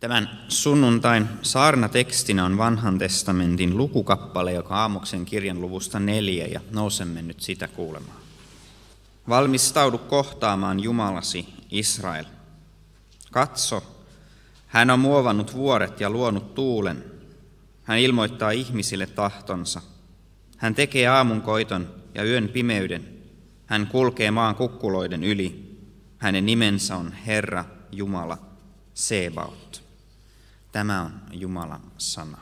Tämän sunnuntain saarnatekstinä on vanhan testamentin lukukappale, joka aamuksen kirjan luvusta neljä, ja nousemme nyt sitä kuulemaan. Valmistaudu kohtaamaan Jumalasi, Israel. Katso, hän on muovannut vuoret ja luonut tuulen. Hän ilmoittaa ihmisille tahtonsa. Hän tekee aamun koiton ja yön pimeyden. Hän kulkee maan kukkuloiden yli. Hänen nimensä on Herra Jumala Sebaot. Tämä on Jumalan sana.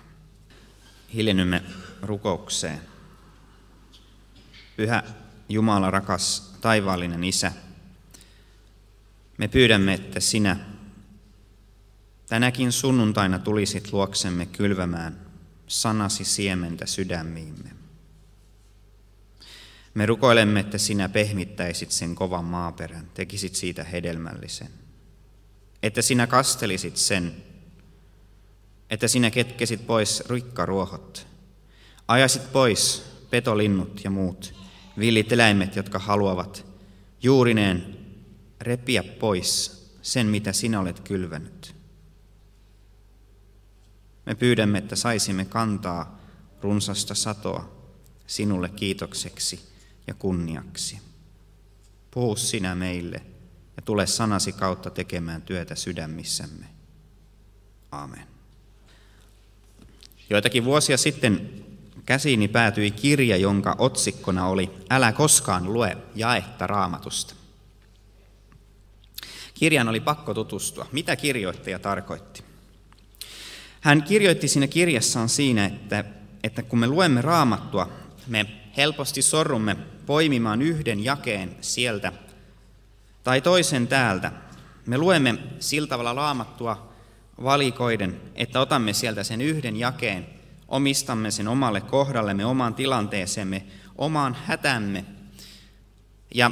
Hiljennymme rukoukseen. Pyhä Jumala, rakas taivaallinen Isä, me pyydämme, että sinä tänäkin sunnuntaina tulisit luoksemme kylvämään sanasi siementä sydämiimme. Me rukoilemme, että sinä pehmittäisit sen kovan maaperän, tekisit siitä hedelmällisen. Että sinä kastelisit sen että sinä ketkesit pois rikkaruohot, ajasit pois petolinnut ja muut villit eläimet, jotka haluavat juurineen repiä pois sen, mitä sinä olet kylvänyt. Me pyydämme, että saisimme kantaa runsasta satoa sinulle kiitokseksi ja kunniaksi. Puhu sinä meille ja tule sanasi kautta tekemään työtä sydämissämme. Amen. Joitakin vuosia sitten käsiini päätyi kirja, jonka otsikkona oli Älä koskaan lue jaetta raamatusta. Kirjan oli pakko tutustua. Mitä kirjoittaja tarkoitti? Hän kirjoitti siinä kirjassaan siinä, että, että kun me luemme raamattua, me helposti sorrumme poimimaan yhden jakeen sieltä tai toisen täältä. Me luemme sillä tavalla raamattua valikoiden, että otamme sieltä sen yhden jakeen, omistamme sen omalle kohdallemme, omaan tilanteeseemme, omaan hätämme. Ja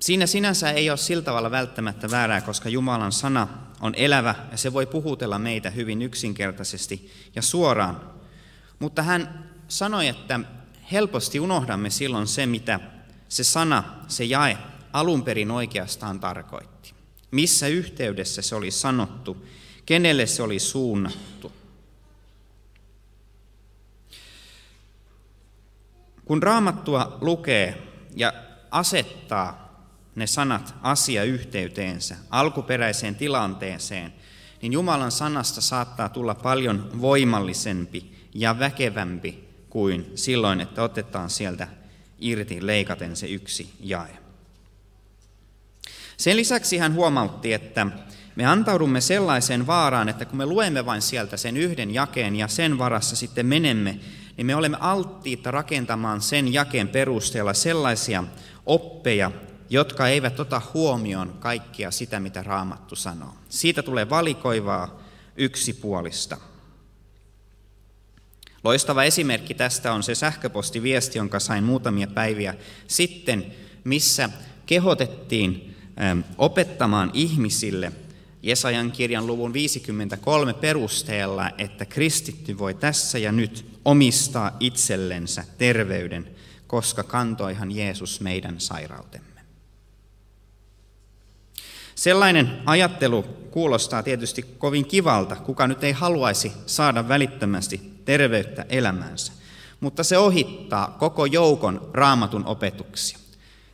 siinä sinänsä ei ole sillä tavalla välttämättä väärää, koska Jumalan sana on elävä ja se voi puhutella meitä hyvin yksinkertaisesti ja suoraan. Mutta hän sanoi, että helposti unohdamme silloin se, mitä se sana, se jae alun perin oikeastaan tarkoitti missä yhteydessä se oli sanottu, kenelle se oli suunnattu. Kun raamattua lukee ja asettaa ne sanat asiayhteyteensä, alkuperäiseen tilanteeseen, niin Jumalan sanasta saattaa tulla paljon voimallisempi ja väkevämpi kuin silloin, että otetaan sieltä irti leikaten se yksi jae. Sen lisäksi hän huomautti, että me antaudumme sellaiseen vaaraan, että kun me luemme vain sieltä sen yhden jakeen ja sen varassa sitten menemme, niin me olemme alttiita rakentamaan sen jakeen perusteella sellaisia oppeja, jotka eivät ota huomioon kaikkia sitä, mitä Raamattu sanoo. Siitä tulee valikoivaa yksipuolista. Loistava esimerkki tästä on se sähköpostiviesti, jonka sain muutamia päiviä sitten, missä kehotettiin opettamaan ihmisille Jesajan kirjan luvun 53 perusteella, että kristitty voi tässä ja nyt omistaa itsellensä terveyden, koska kantoihan Jeesus meidän sairautemme. Sellainen ajattelu kuulostaa tietysti kovin kivalta, kuka nyt ei haluaisi saada välittömästi terveyttä elämäänsä, mutta se ohittaa koko joukon raamatun opetuksia.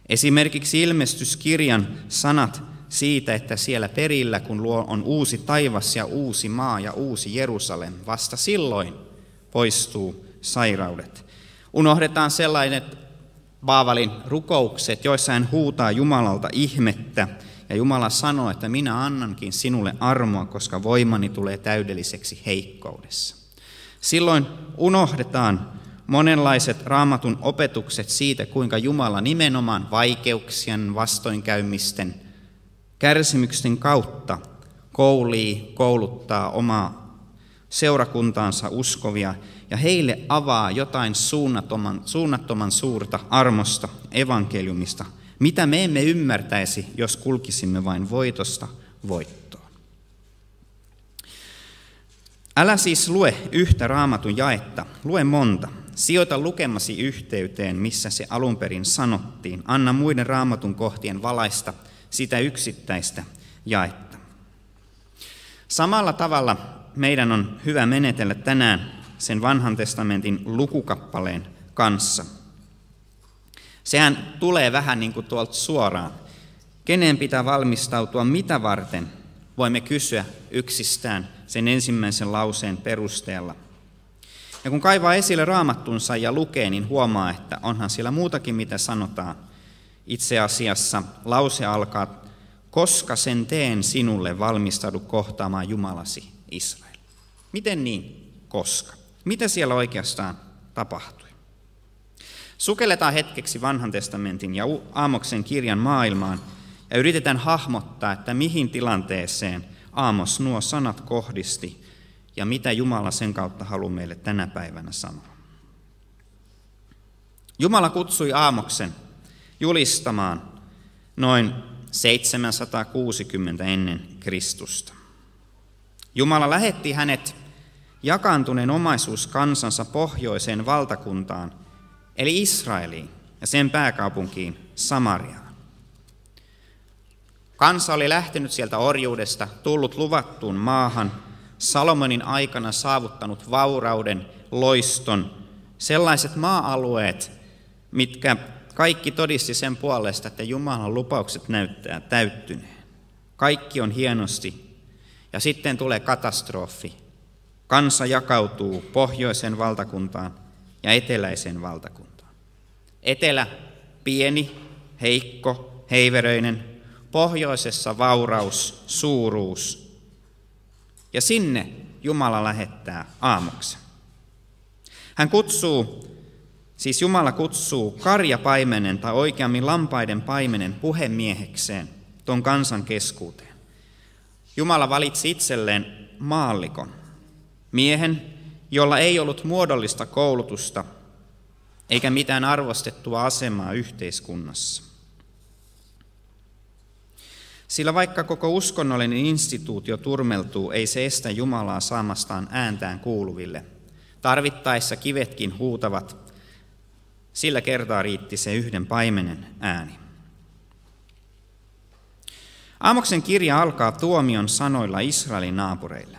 Esimerkiksi ilmestyskirjan sanat siitä, että siellä perillä, kun luo on uusi taivas ja uusi maa ja uusi Jerusalem, vasta silloin poistuu sairaudet. Unohdetaan sellaiset Baavalin rukoukset, joissa hän huutaa Jumalalta ihmettä, ja Jumala sanoo, että minä annankin sinulle armoa, koska voimani tulee täydelliseksi heikkoudessa. Silloin unohdetaan monenlaiset raamatun opetukset siitä, kuinka Jumala nimenomaan vaikeuksien, vastoinkäymisten, kärsimyksen kautta koulii, kouluttaa omaa seurakuntaansa uskovia ja heille avaa jotain suunnattoman, suunnattoman suurta armosta, evankeliumista, mitä me emme ymmärtäisi, jos kulkisimme vain voitosta voittoon. Älä siis lue yhtä raamatun jaetta, lue monta. Sijoita lukemasi yhteyteen, missä se alun perin sanottiin. Anna muiden raamatun kohtien valaista sitä yksittäistä jaetta. Samalla tavalla meidän on hyvä menetellä tänään sen vanhan testamentin lukukappaleen kanssa. Sehän tulee vähän niin kuin tuolta suoraan. Kenen pitää valmistautua mitä varten? Voimme kysyä yksistään sen ensimmäisen lauseen perusteella. Ja kun kaivaa esille raamattunsa ja lukee, niin huomaa, että onhan siellä muutakin, mitä sanotaan. Itse asiassa lause alkaa, koska sen teen sinulle, valmistaudu kohtaamaan Jumalasi Israel. Miten niin? Koska. Mitä siellä oikeastaan tapahtui? Sukelletaan hetkeksi vanhan testamentin ja Aamoksen kirjan maailmaan ja yritetään hahmottaa, että mihin tilanteeseen Aamos nuo sanat kohdisti ja mitä Jumala sen kautta haluaa meille tänä päivänä sanoa. Jumala kutsui Aamoksen julistamaan noin 760 ennen Kristusta. Jumala lähetti hänet jakaantuneen omaisuus kansansa pohjoiseen valtakuntaan, eli Israeliin ja sen pääkaupunkiin Samariaan. Kansa oli lähtenyt sieltä orjuudesta, tullut luvattuun maahan, Salomonin aikana saavuttanut vaurauden, loiston, sellaiset maa-alueet, mitkä kaikki todisti sen puolesta, että Jumalan lupaukset näyttää täyttyneen. Kaikki on hienosti. Ja sitten tulee katastrofi. Kansa jakautuu pohjoisen valtakuntaan ja eteläiseen valtakuntaan. Etelä pieni, heikko, heiveröinen, pohjoisessa vauraus, suuruus. Ja sinne Jumala lähettää aamuksen. Hän kutsuu Siis Jumala kutsuu karjapaimenen tai oikeammin lampaiden paimenen puhemiehekseen tuon kansan keskuuteen. Jumala valitsi itselleen maallikon, miehen, jolla ei ollut muodollista koulutusta eikä mitään arvostettua asemaa yhteiskunnassa. Sillä vaikka koko uskonnollinen instituutio turmeltuu, ei se estä Jumalaa saamastaan ääntään kuuluville. Tarvittaessa kivetkin huutavat sillä kertaa riitti se yhden paimenen ääni. Aamoksen kirja alkaa tuomion sanoilla Israelin naapureille.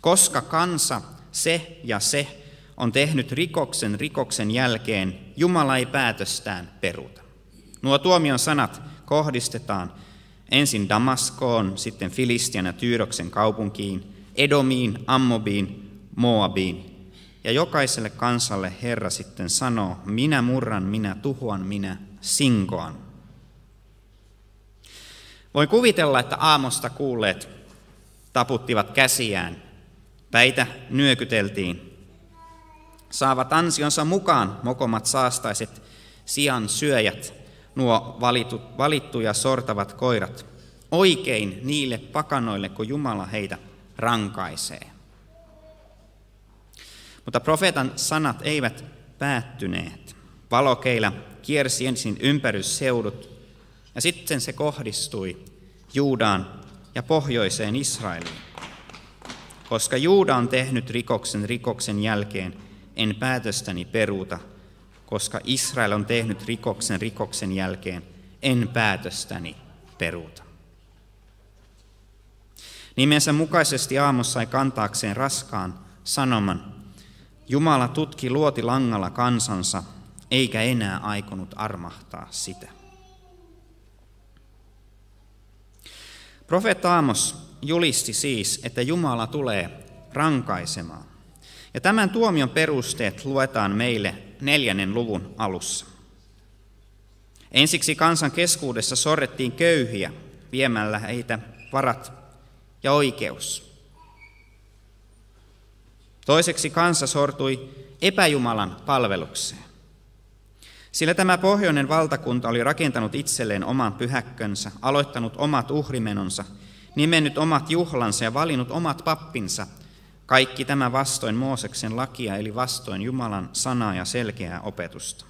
Koska kansa, se ja se, on tehnyt rikoksen rikoksen jälkeen, Jumala ei päätöstään peruta. Nuo tuomion sanat kohdistetaan ensin Damaskoon, sitten Filistian ja Tyyroksen kaupunkiin, Edomiin, Ammobiin, Moabiin. Ja jokaiselle kansalle Herra sitten sanoo, minä murran, minä tuhoan, minä sinkoan. Voi kuvitella, että aamosta kuulleet taputtivat käsiään, päitä nyökyteltiin, saavat ansionsa mukaan mokomat saastaiset sian syöjät, nuo valitut, valittuja sortavat koirat, oikein niille pakanoille, kun Jumala heitä rankaisee. Mutta profeetan sanat eivät päättyneet. Valokeila kiersi ensin ympärysseudut ja sitten se kohdistui Juudaan ja pohjoiseen Israeliin. Koska Juuda on tehnyt rikoksen rikoksen jälkeen, en päätöstäni peruuta. Koska Israel on tehnyt rikoksen rikoksen jälkeen, en päätöstäni peruuta. Nimensä mukaisesti Aamos sai kantaakseen raskaan sanoman, Jumala tutki luoti langalla kansansa, eikä enää aikonut armahtaa sitä. Profeetta Aamos julisti siis, että Jumala tulee rankaisemaan. Ja tämän tuomion perusteet luetaan meille neljännen luvun alussa. Ensiksi kansan keskuudessa sorrettiin köyhiä viemällä heitä varat ja oikeus. Toiseksi kansa sortui epäjumalan palvelukseen. Sillä tämä pohjoinen valtakunta oli rakentanut itselleen oman pyhäkkönsä, aloittanut omat uhrimenonsa, nimennyt omat juhlansa ja valinnut omat pappinsa, kaikki tämä vastoin Mooseksen lakia, eli vastoin Jumalan sanaa ja selkeää opetusta.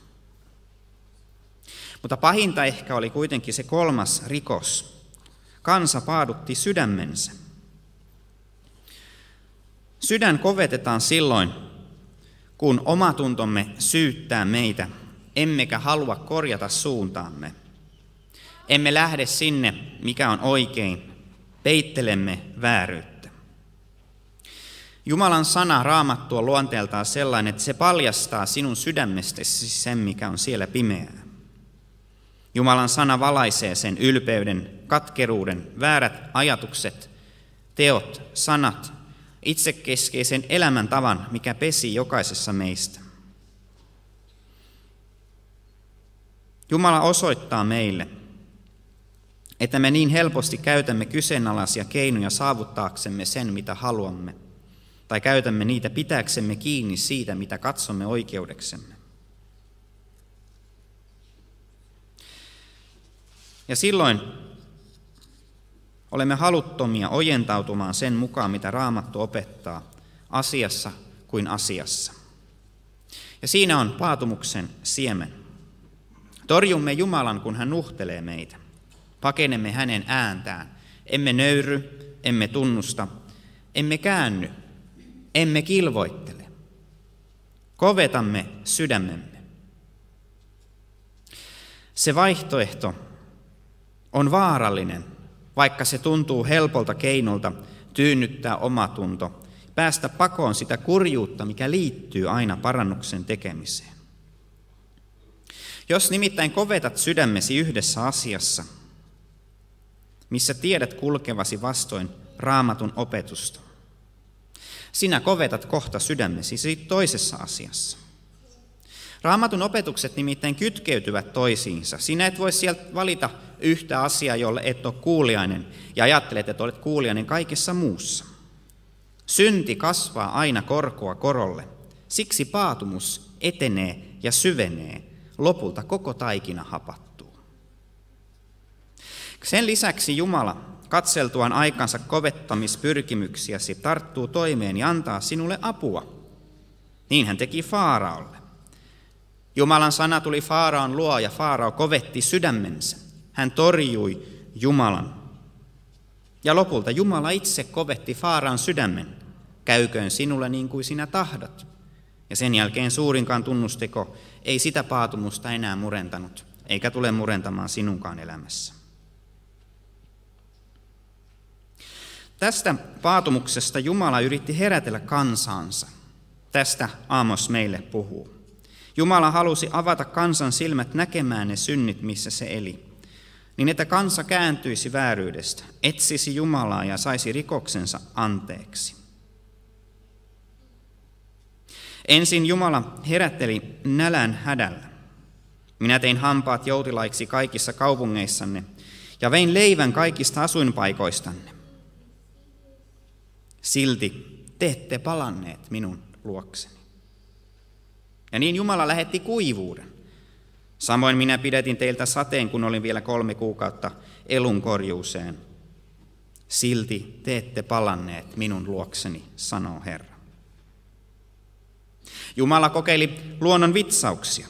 Mutta pahinta ehkä oli kuitenkin se kolmas rikos. Kansa paadutti sydämensä. Sydän kovetetaan silloin, kun omatuntomme syyttää meitä, emmekä halua korjata suuntaamme. Emme lähde sinne, mikä on oikein, peittelemme vääryyttä. Jumalan sana raamattu on luonteeltaan sellainen, että se paljastaa sinun sydämestäsi sen, mikä on siellä pimeää. Jumalan sana valaisee sen ylpeyden, katkeruuden, väärät ajatukset, teot, sanat, itsekeskeisen elämäntavan, mikä pesi jokaisessa meistä. Jumala osoittaa meille, että me niin helposti käytämme kyseenalaisia keinoja saavuttaaksemme sen, mitä haluamme, tai käytämme niitä pitääksemme kiinni siitä, mitä katsomme oikeudeksemme. Ja silloin olemme haluttomia ojentautumaan sen mukaan, mitä Raamattu opettaa, asiassa kuin asiassa. Ja siinä on paatumuksen siemen. Torjumme Jumalan, kun hän nuhtelee meitä. Pakenemme hänen ääntään. Emme nöyry, emme tunnusta, emme käänny, emme kilvoittele. Kovetamme sydämemme. Se vaihtoehto on vaarallinen, vaikka se tuntuu helpolta keinolta tyynnyttää omatunto, päästä pakoon sitä kurjuutta, mikä liittyy aina parannuksen tekemiseen. Jos nimittäin kovetat sydämesi yhdessä asiassa, missä tiedät kulkevasi vastoin raamatun opetusta, sinä kovetat kohta sydämesi toisessa asiassa. Raamatun opetukset nimittäin kytkeytyvät toisiinsa. Sinä et voi sieltä valita yhtä asiaa, jolle et ole kuulijainen ja ajattelet, että olet kuulijainen kaikessa muussa. Synti kasvaa aina korkoa korolle. Siksi paatumus etenee ja syvenee. Lopulta koko taikina hapattuu. Sen lisäksi Jumala katseltuaan aikansa kovettamispyrkimyksiäsi tarttuu toimeen ja antaa sinulle apua. Niin hän teki Faaraolle. Jumalan sana tuli Faaraan luo ja Faarao kovetti sydämensä. Hän torjui Jumalan. Ja lopulta Jumala itse kovetti Faaraan sydämen. Käyköön sinulle niin kuin sinä tahdot. Ja sen jälkeen suurinkaan tunnusteko ei sitä paatumusta enää murentanut, eikä tule murentamaan sinunkaan elämässä. Tästä paatumuksesta Jumala yritti herätellä kansansa. Tästä Aamos meille puhuu. Jumala halusi avata kansan silmät näkemään ne synnit, missä se eli, niin että kansa kääntyisi vääryydestä, etsisi Jumalaa ja saisi rikoksensa anteeksi. Ensin Jumala herätteli nälän hädällä. Minä tein hampaat joutilaiksi kaikissa kaupungeissanne ja vein leivän kaikista asuinpaikoistanne. Silti te ette palanneet minun luokseni. Ja niin Jumala lähetti kuivuuden. Samoin minä pidätin teiltä sateen, kun olin vielä kolme kuukautta elunkorjuuseen. Silti te ette palanneet minun luokseni, sanoo Herra. Jumala kokeili luonnon vitsauksia.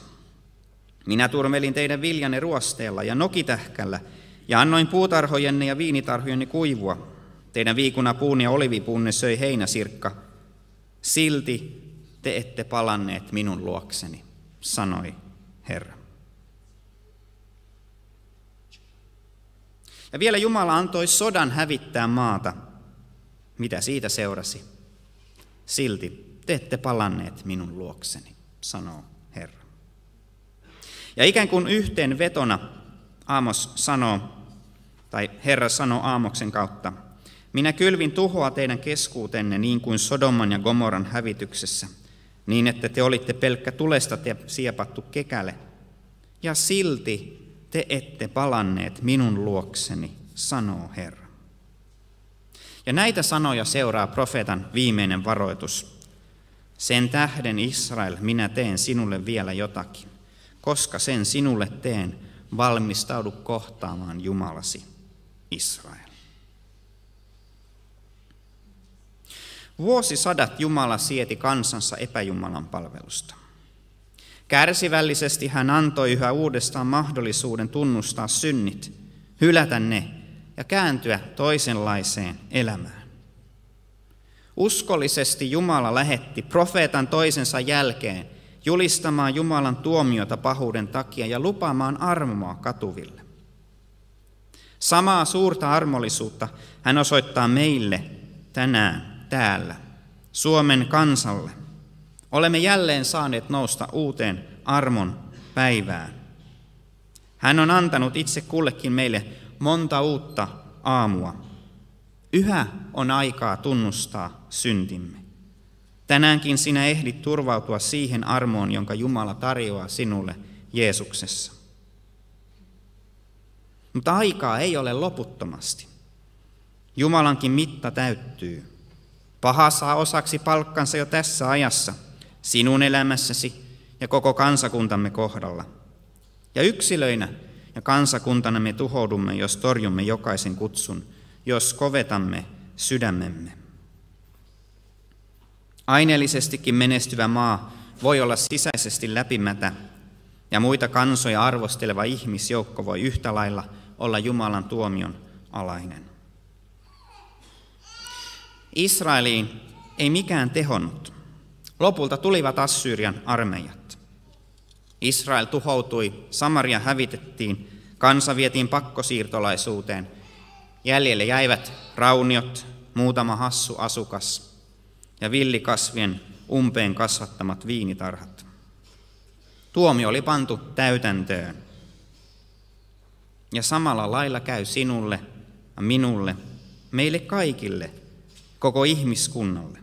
Minä turmelin teidän viljanne ruosteella ja nokitähkällä ja annoin puutarhojenne ja viinitarhojenne kuivua. Teidän viikunapuun ja olivipuunne söi heinäsirkka. Silti te ette palanneet minun luokseni, sanoi Herra. Ja vielä Jumala antoi sodan hävittää maata. Mitä siitä seurasi? Silti te ette palanneet minun luokseni, sanoo Herra. Ja ikään kuin yhteen vetona Aamos sanoo, tai Herra sanoo Aamoksen kautta, minä kylvin tuhoa teidän keskuutenne niin kuin Sodoman ja Gomoran hävityksessä – niin että te olitte pelkkä tulesta te siepattu kekäle. Ja silti te ette palanneet minun luokseni, sanoo Herra. Ja näitä sanoja seuraa profeetan viimeinen varoitus. Sen tähden Israel, minä teen sinulle vielä jotakin, koska sen sinulle teen, valmistaudu kohtaamaan Jumalasi, Israel. Vuosisadat Jumala sieti kansansa epäjumalan palvelusta. Kärsivällisesti hän antoi yhä uudestaan mahdollisuuden tunnustaa synnit, hylätä ne ja kääntyä toisenlaiseen elämään. Uskollisesti Jumala lähetti profeetan toisensa jälkeen julistamaan Jumalan tuomiota pahuuden takia ja lupaamaan armoa katuville. Samaa suurta armollisuutta hän osoittaa meille tänään täällä Suomen kansalle. Olemme jälleen saaneet nousta uuteen armon päivään. Hän on antanut itse kullekin meille monta uutta aamua. Yhä on aikaa tunnustaa syntimme. Tänäänkin sinä ehdit turvautua siihen armoon, jonka Jumala tarjoaa sinulle Jeesuksessa. Mutta aikaa ei ole loputtomasti. Jumalankin mitta täyttyy. Paha saa osaksi palkkansa jo tässä ajassa, sinun elämässäsi ja koko kansakuntamme kohdalla. Ja yksilöinä ja kansakuntana me tuhoudumme, jos torjumme jokaisen kutsun, jos kovetamme sydämemme. Aineellisestikin menestyvä maa voi olla sisäisesti läpimätä, ja muita kansoja arvosteleva ihmisjoukko voi yhtä lailla olla Jumalan tuomion alainen. Israeliin ei mikään tehonnut. Lopulta tulivat Assyrian armeijat. Israel tuhoutui, Samaria hävitettiin, kansa vietiin pakkosiirtolaisuuteen. Jäljelle jäivät rauniot, muutama hassu asukas ja villikasvien umpeen kasvattamat viinitarhat. Tuomio oli pantu täytäntöön. Ja samalla lailla käy sinulle ja minulle, meille kaikille, koko ihmiskunnalle.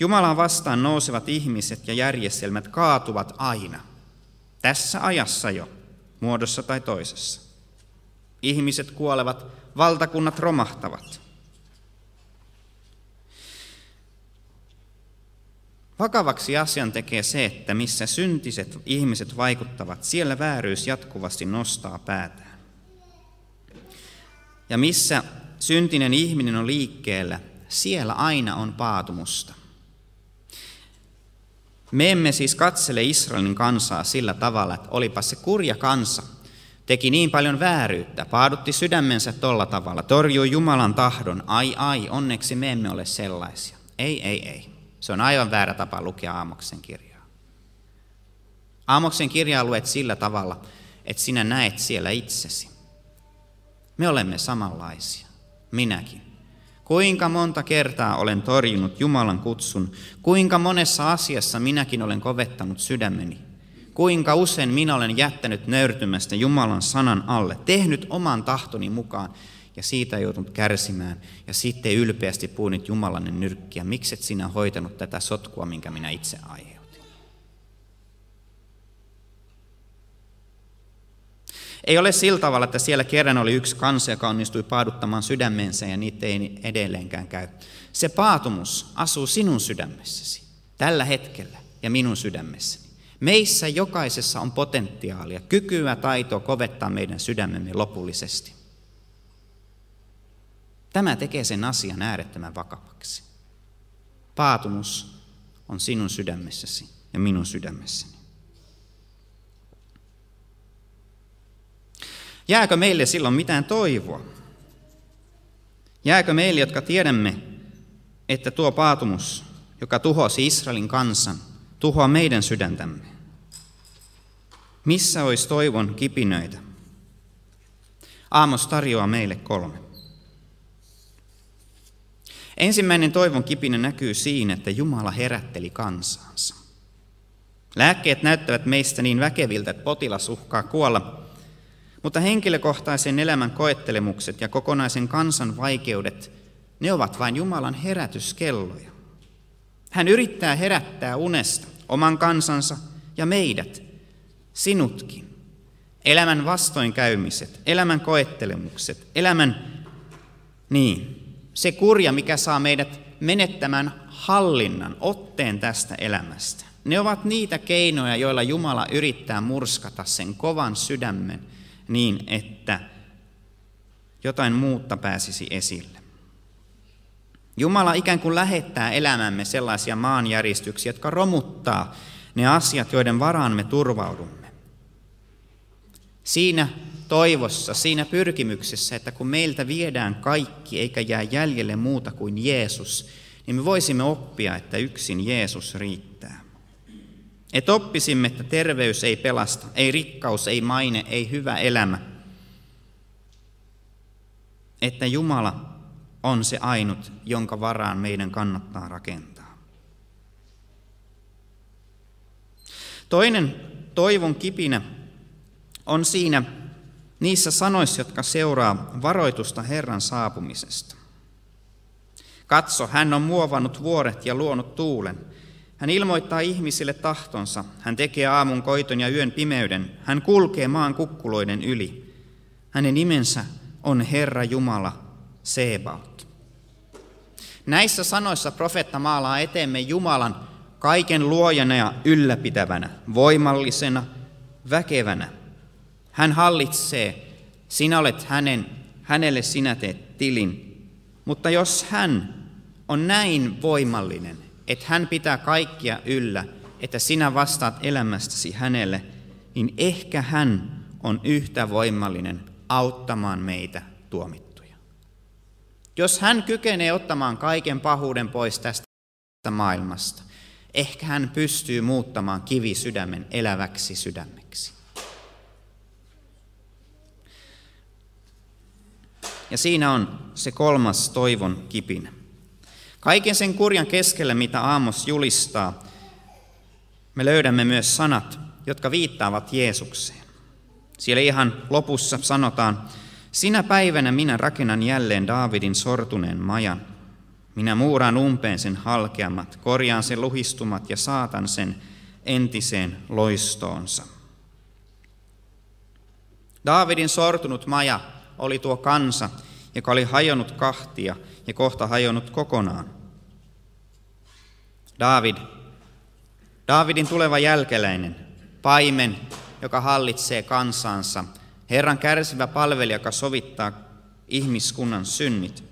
Jumalan vastaan nousevat ihmiset ja järjestelmät kaatuvat aina, tässä ajassa jo, muodossa tai toisessa. Ihmiset kuolevat, valtakunnat romahtavat. Vakavaksi asian tekee se, että missä syntiset ihmiset vaikuttavat, siellä vääryys jatkuvasti nostaa päätään. Ja missä syntinen ihminen on liikkeellä, siellä aina on paatumusta. Me emme siis katsele Israelin kansaa sillä tavalla, että olipa se kurja kansa, teki niin paljon vääryyttä, paadutti sydämensä tolla tavalla, torjui Jumalan tahdon, ai ai, onneksi me emme ole sellaisia. Ei, ei, ei. Se on aivan väärä tapa lukea Aamoksen kirjaa. Aamoksen kirjaa luet sillä tavalla, että sinä näet siellä itsesi. Me olemme samanlaisia, minäkin. Kuinka monta kertaa olen torjunut Jumalan kutsun, kuinka monessa asiassa minäkin olen kovettanut sydämeni, kuinka usein minä olen jättänyt nöyrtymästä Jumalan sanan alle, tehnyt oman tahtoni mukaan ja siitä joutunut kärsimään ja sitten ylpeästi puunit Jumalanen nyrkkiä. Mikset sinä hoitanut tätä sotkua, minkä minä itse aiheutin? Ei ole sillä tavalla, että siellä kerran oli yksi kansa, joka onnistui paaduttamaan sydämensä ja niitä ei edelleenkään käy. Se paatumus asuu sinun sydämessäsi tällä hetkellä ja minun sydämessäni. Meissä jokaisessa on potentiaalia, kykyä, taitoa kovettaa meidän sydämemme lopullisesti. Tämä tekee sen asian äärettömän vakavaksi. Paatumus on sinun sydämessäsi ja minun sydämessäni. Jääkö meille silloin mitään toivoa? Jääkö meille, jotka tiedämme, että tuo paatumus, joka tuhosi Israelin kansan, tuhoaa meidän sydäntämme? Missä olisi toivon kipinöitä? Aamos tarjoaa meille kolme. Ensimmäinen toivon kipinä näkyy siinä, että Jumala herätteli kansansa. Lääkkeet näyttävät meistä niin väkeviltä, että potilas uhkaa kuolla, mutta henkilökohtaisen elämän koettelemukset ja kokonaisen kansan vaikeudet, ne ovat vain Jumalan herätyskelloja. Hän yrittää herättää unesta oman kansansa ja meidät, sinutkin. Elämän vastoinkäymiset, elämän koettelemukset, elämän, niin, se kurja, mikä saa meidät menettämään hallinnan, otteen tästä elämästä. Ne ovat niitä keinoja, joilla Jumala yrittää murskata sen kovan sydämen niin, että jotain muutta pääsisi esille. Jumala ikään kuin lähettää elämämme sellaisia maanjäristyksiä, jotka romuttaa ne asiat, joiden varaan me turvaudumme. Siinä toivossa, siinä pyrkimyksessä, että kun meiltä viedään kaikki eikä jää jäljelle muuta kuin Jeesus, niin me voisimme oppia, että yksin Jeesus riittää. Että oppisimme, että terveys ei pelasta, ei rikkaus, ei maine, ei hyvä elämä. Että Jumala on se ainut, jonka varaan meidän kannattaa rakentaa. Toinen toivon kipinä on siinä niissä sanoissa, jotka seuraa varoitusta Herran saapumisesta. Katso, hän on muovannut vuoret ja luonut tuulen. Hän ilmoittaa ihmisille tahtonsa. Hän tekee aamun koiton ja yön pimeyden. Hän kulkee maan kukkuloiden yli. Hänen nimensä on Herra Jumala Sebaot. Näissä sanoissa profetta maalaa eteemme Jumalan kaiken luojana ja ylläpitävänä, voimallisena, väkevänä. Hän hallitsee, sinä olet hänen, hänelle sinä teet tilin. Mutta jos hän on näin voimallinen, että hän pitää kaikkia yllä, että sinä vastaat elämästäsi hänelle, niin ehkä hän on yhtä voimallinen auttamaan meitä tuomittuja. Jos hän kykenee ottamaan kaiken pahuuden pois tästä maailmasta, ehkä hän pystyy muuttamaan kivisydämen eläväksi sydämeksi. Ja siinä on se kolmas toivon kipinä. Kaiken sen kurjan keskellä, mitä Aamos julistaa, me löydämme myös sanat, jotka viittaavat Jeesukseen. Siellä ihan lopussa sanotaan, sinä päivänä minä rakennan jälleen Daavidin sortuneen majan. Minä muuraan umpeen sen halkeamat, korjaan sen luhistumat ja saatan sen entiseen loistoonsa. Daavidin sortunut maja oli tuo kansa, joka oli hajonnut kahtia ja kohta hajonnut kokonaan. David, Davidin tuleva jälkeläinen, paimen, joka hallitsee kansansa, Herran kärsivä palvelija, joka sovittaa ihmiskunnan synnit.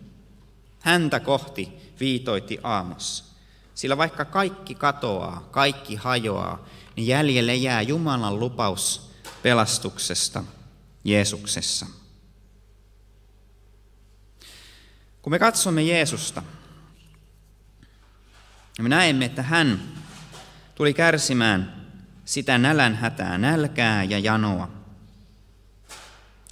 Häntä kohti viitoitti Aamos. Sillä vaikka kaikki katoaa, kaikki hajoaa, niin jäljelle jää Jumalan lupaus pelastuksesta Jeesuksessa. Kun me katsomme Jeesusta, me näemme, että hän tuli kärsimään sitä nälänhätää, nälkää ja janoa,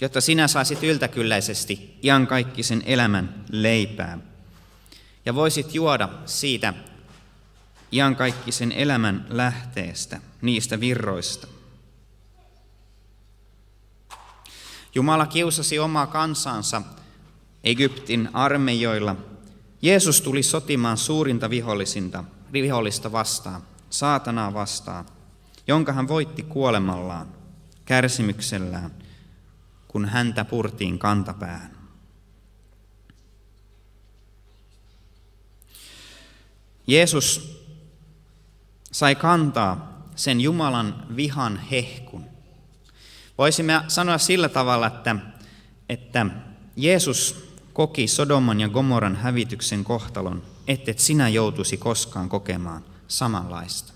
jotta sinä saisit yltäkylläisesti iankaikkisen elämän leipää ja voisit juoda siitä iankaikkisen elämän lähteestä, niistä virroista. Jumala kiusasi omaa kansansa Egyptin armeijoilla. Jeesus tuli sotimaan suurinta vihollisinta, vihollista vastaan, saatanaa vastaan, jonka hän voitti kuolemallaan, kärsimyksellään, kun häntä purtiin kantapäähän. Jeesus sai kantaa sen Jumalan vihan hehkun. Voisimme sanoa sillä tavalla, että, että Jeesus koki Sodoman ja Gomoran hävityksen kohtalon, ettet sinä joutuisi koskaan kokemaan samanlaista.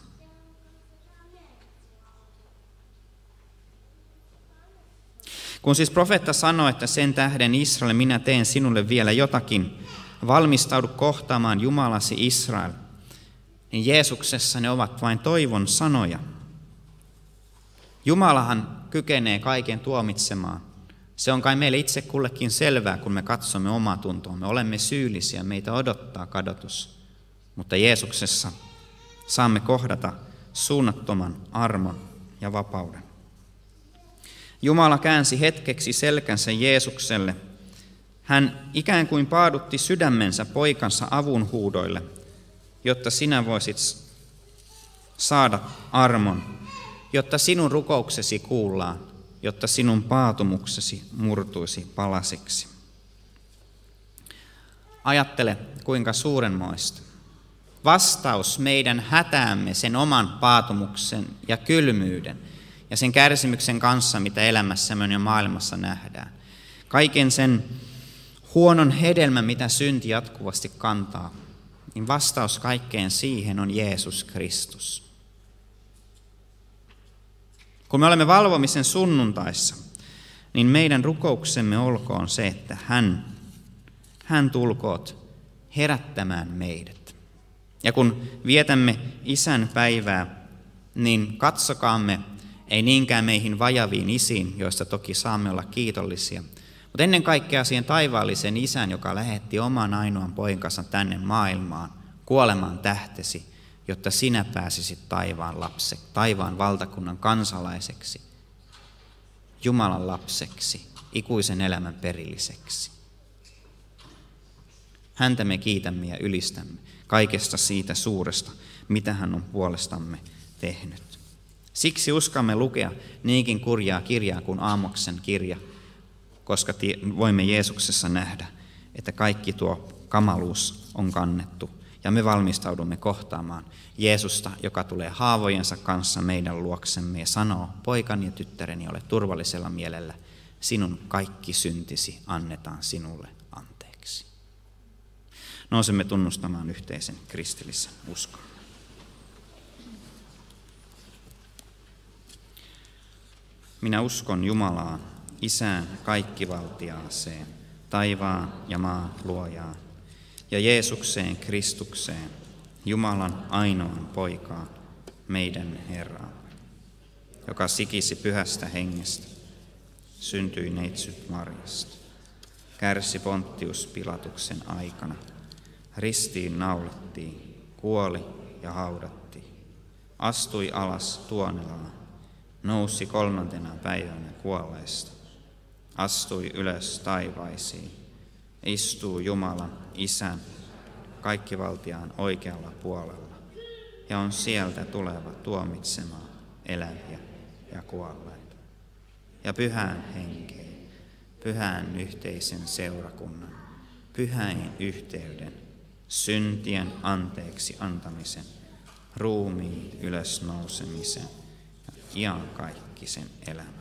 Kun siis profeetta sanoi, että sen tähden Israel, minä teen sinulle vielä jotakin, valmistaudu kohtaamaan Jumalasi Israel, niin Jeesuksessa ne ovat vain toivon sanoja. Jumalahan kykenee kaiken tuomitsemaan. Se on kai meille itse kullekin selvää, kun me katsomme omaa tuntoa. Me olemme syyllisiä, meitä odottaa kadotus. Mutta Jeesuksessa saamme kohdata suunnattoman armon ja vapauden. Jumala käänsi hetkeksi selkänsä Jeesukselle. Hän ikään kuin paadutti sydämensä poikansa avunhuudoille, jotta sinä voisit saada armon, jotta sinun rukouksesi kuullaan, jotta sinun paatumuksesi murtuisi palasiksi. Ajattele, kuinka suurenmoista. Vastaus meidän hätäämme, sen oman paatumuksen ja kylmyyden ja sen kärsimyksen kanssa, mitä elämässämme ja maailmassa nähdään. Kaiken sen huonon hedelmän, mitä synti jatkuvasti kantaa, niin vastaus kaikkeen siihen on Jeesus Kristus. Kun me olemme valvomisen sunnuntaissa, niin meidän rukouksemme olkoon se, että hän, hän tulkoot herättämään meidät. Ja kun vietämme isän päivää, niin katsokaamme ei niinkään meihin vajaviin isiin, joista toki saamme olla kiitollisia, Mutta ennen kaikkea siihen taivaallisen isän, joka lähetti oman ainoan poikansa tänne maailmaan, kuolemaan tähtesi, jotta sinä pääsisit taivaan lapse, taivaan valtakunnan kansalaiseksi, Jumalan lapseksi, ikuisen elämän perilliseksi. Häntä me kiitämme ja ylistämme kaikesta siitä suuresta, mitä hän on puolestamme tehnyt. Siksi uskamme lukea niinkin kurjaa kirjaa kuin Aamoksen kirja, koska voimme Jeesuksessa nähdä, että kaikki tuo kamaluus on kannettu ja me valmistaudumme kohtaamaan Jeesusta, joka tulee haavojensa kanssa meidän luoksemme ja sanoo, poikani ja tyttäreni, ole turvallisella mielellä, sinun kaikki syntisi annetaan sinulle anteeksi. Nousemme tunnustamaan yhteisen kristillisen uskon. Minä uskon Jumalaan, Isään kaikkivaltiaaseen, taivaan ja maan luojaan, ja Jeesukseen Kristukseen, Jumalan ainoan poikaan, meidän Herraan, joka sikisi pyhästä hengestä, syntyi neitsyt Marjasta, kärsi Ponttius Pilatuksen aikana, ristiin naulattiin, kuoli ja haudattiin, astui alas tuonelaan, nousi kolmantena päivänä kuolleista, astui ylös taivaisiin, istuu Jumalan Isän kaikkivaltiaan oikealla puolella ja on sieltä tuleva tuomitsemaan eläviä ja kuolleita. Ja pyhään henkeen, pyhään yhteisen seurakunnan, pyhäin yhteyden, syntien anteeksi antamisen, ruumiin ylösnousemisen ja iankaikkisen elämän.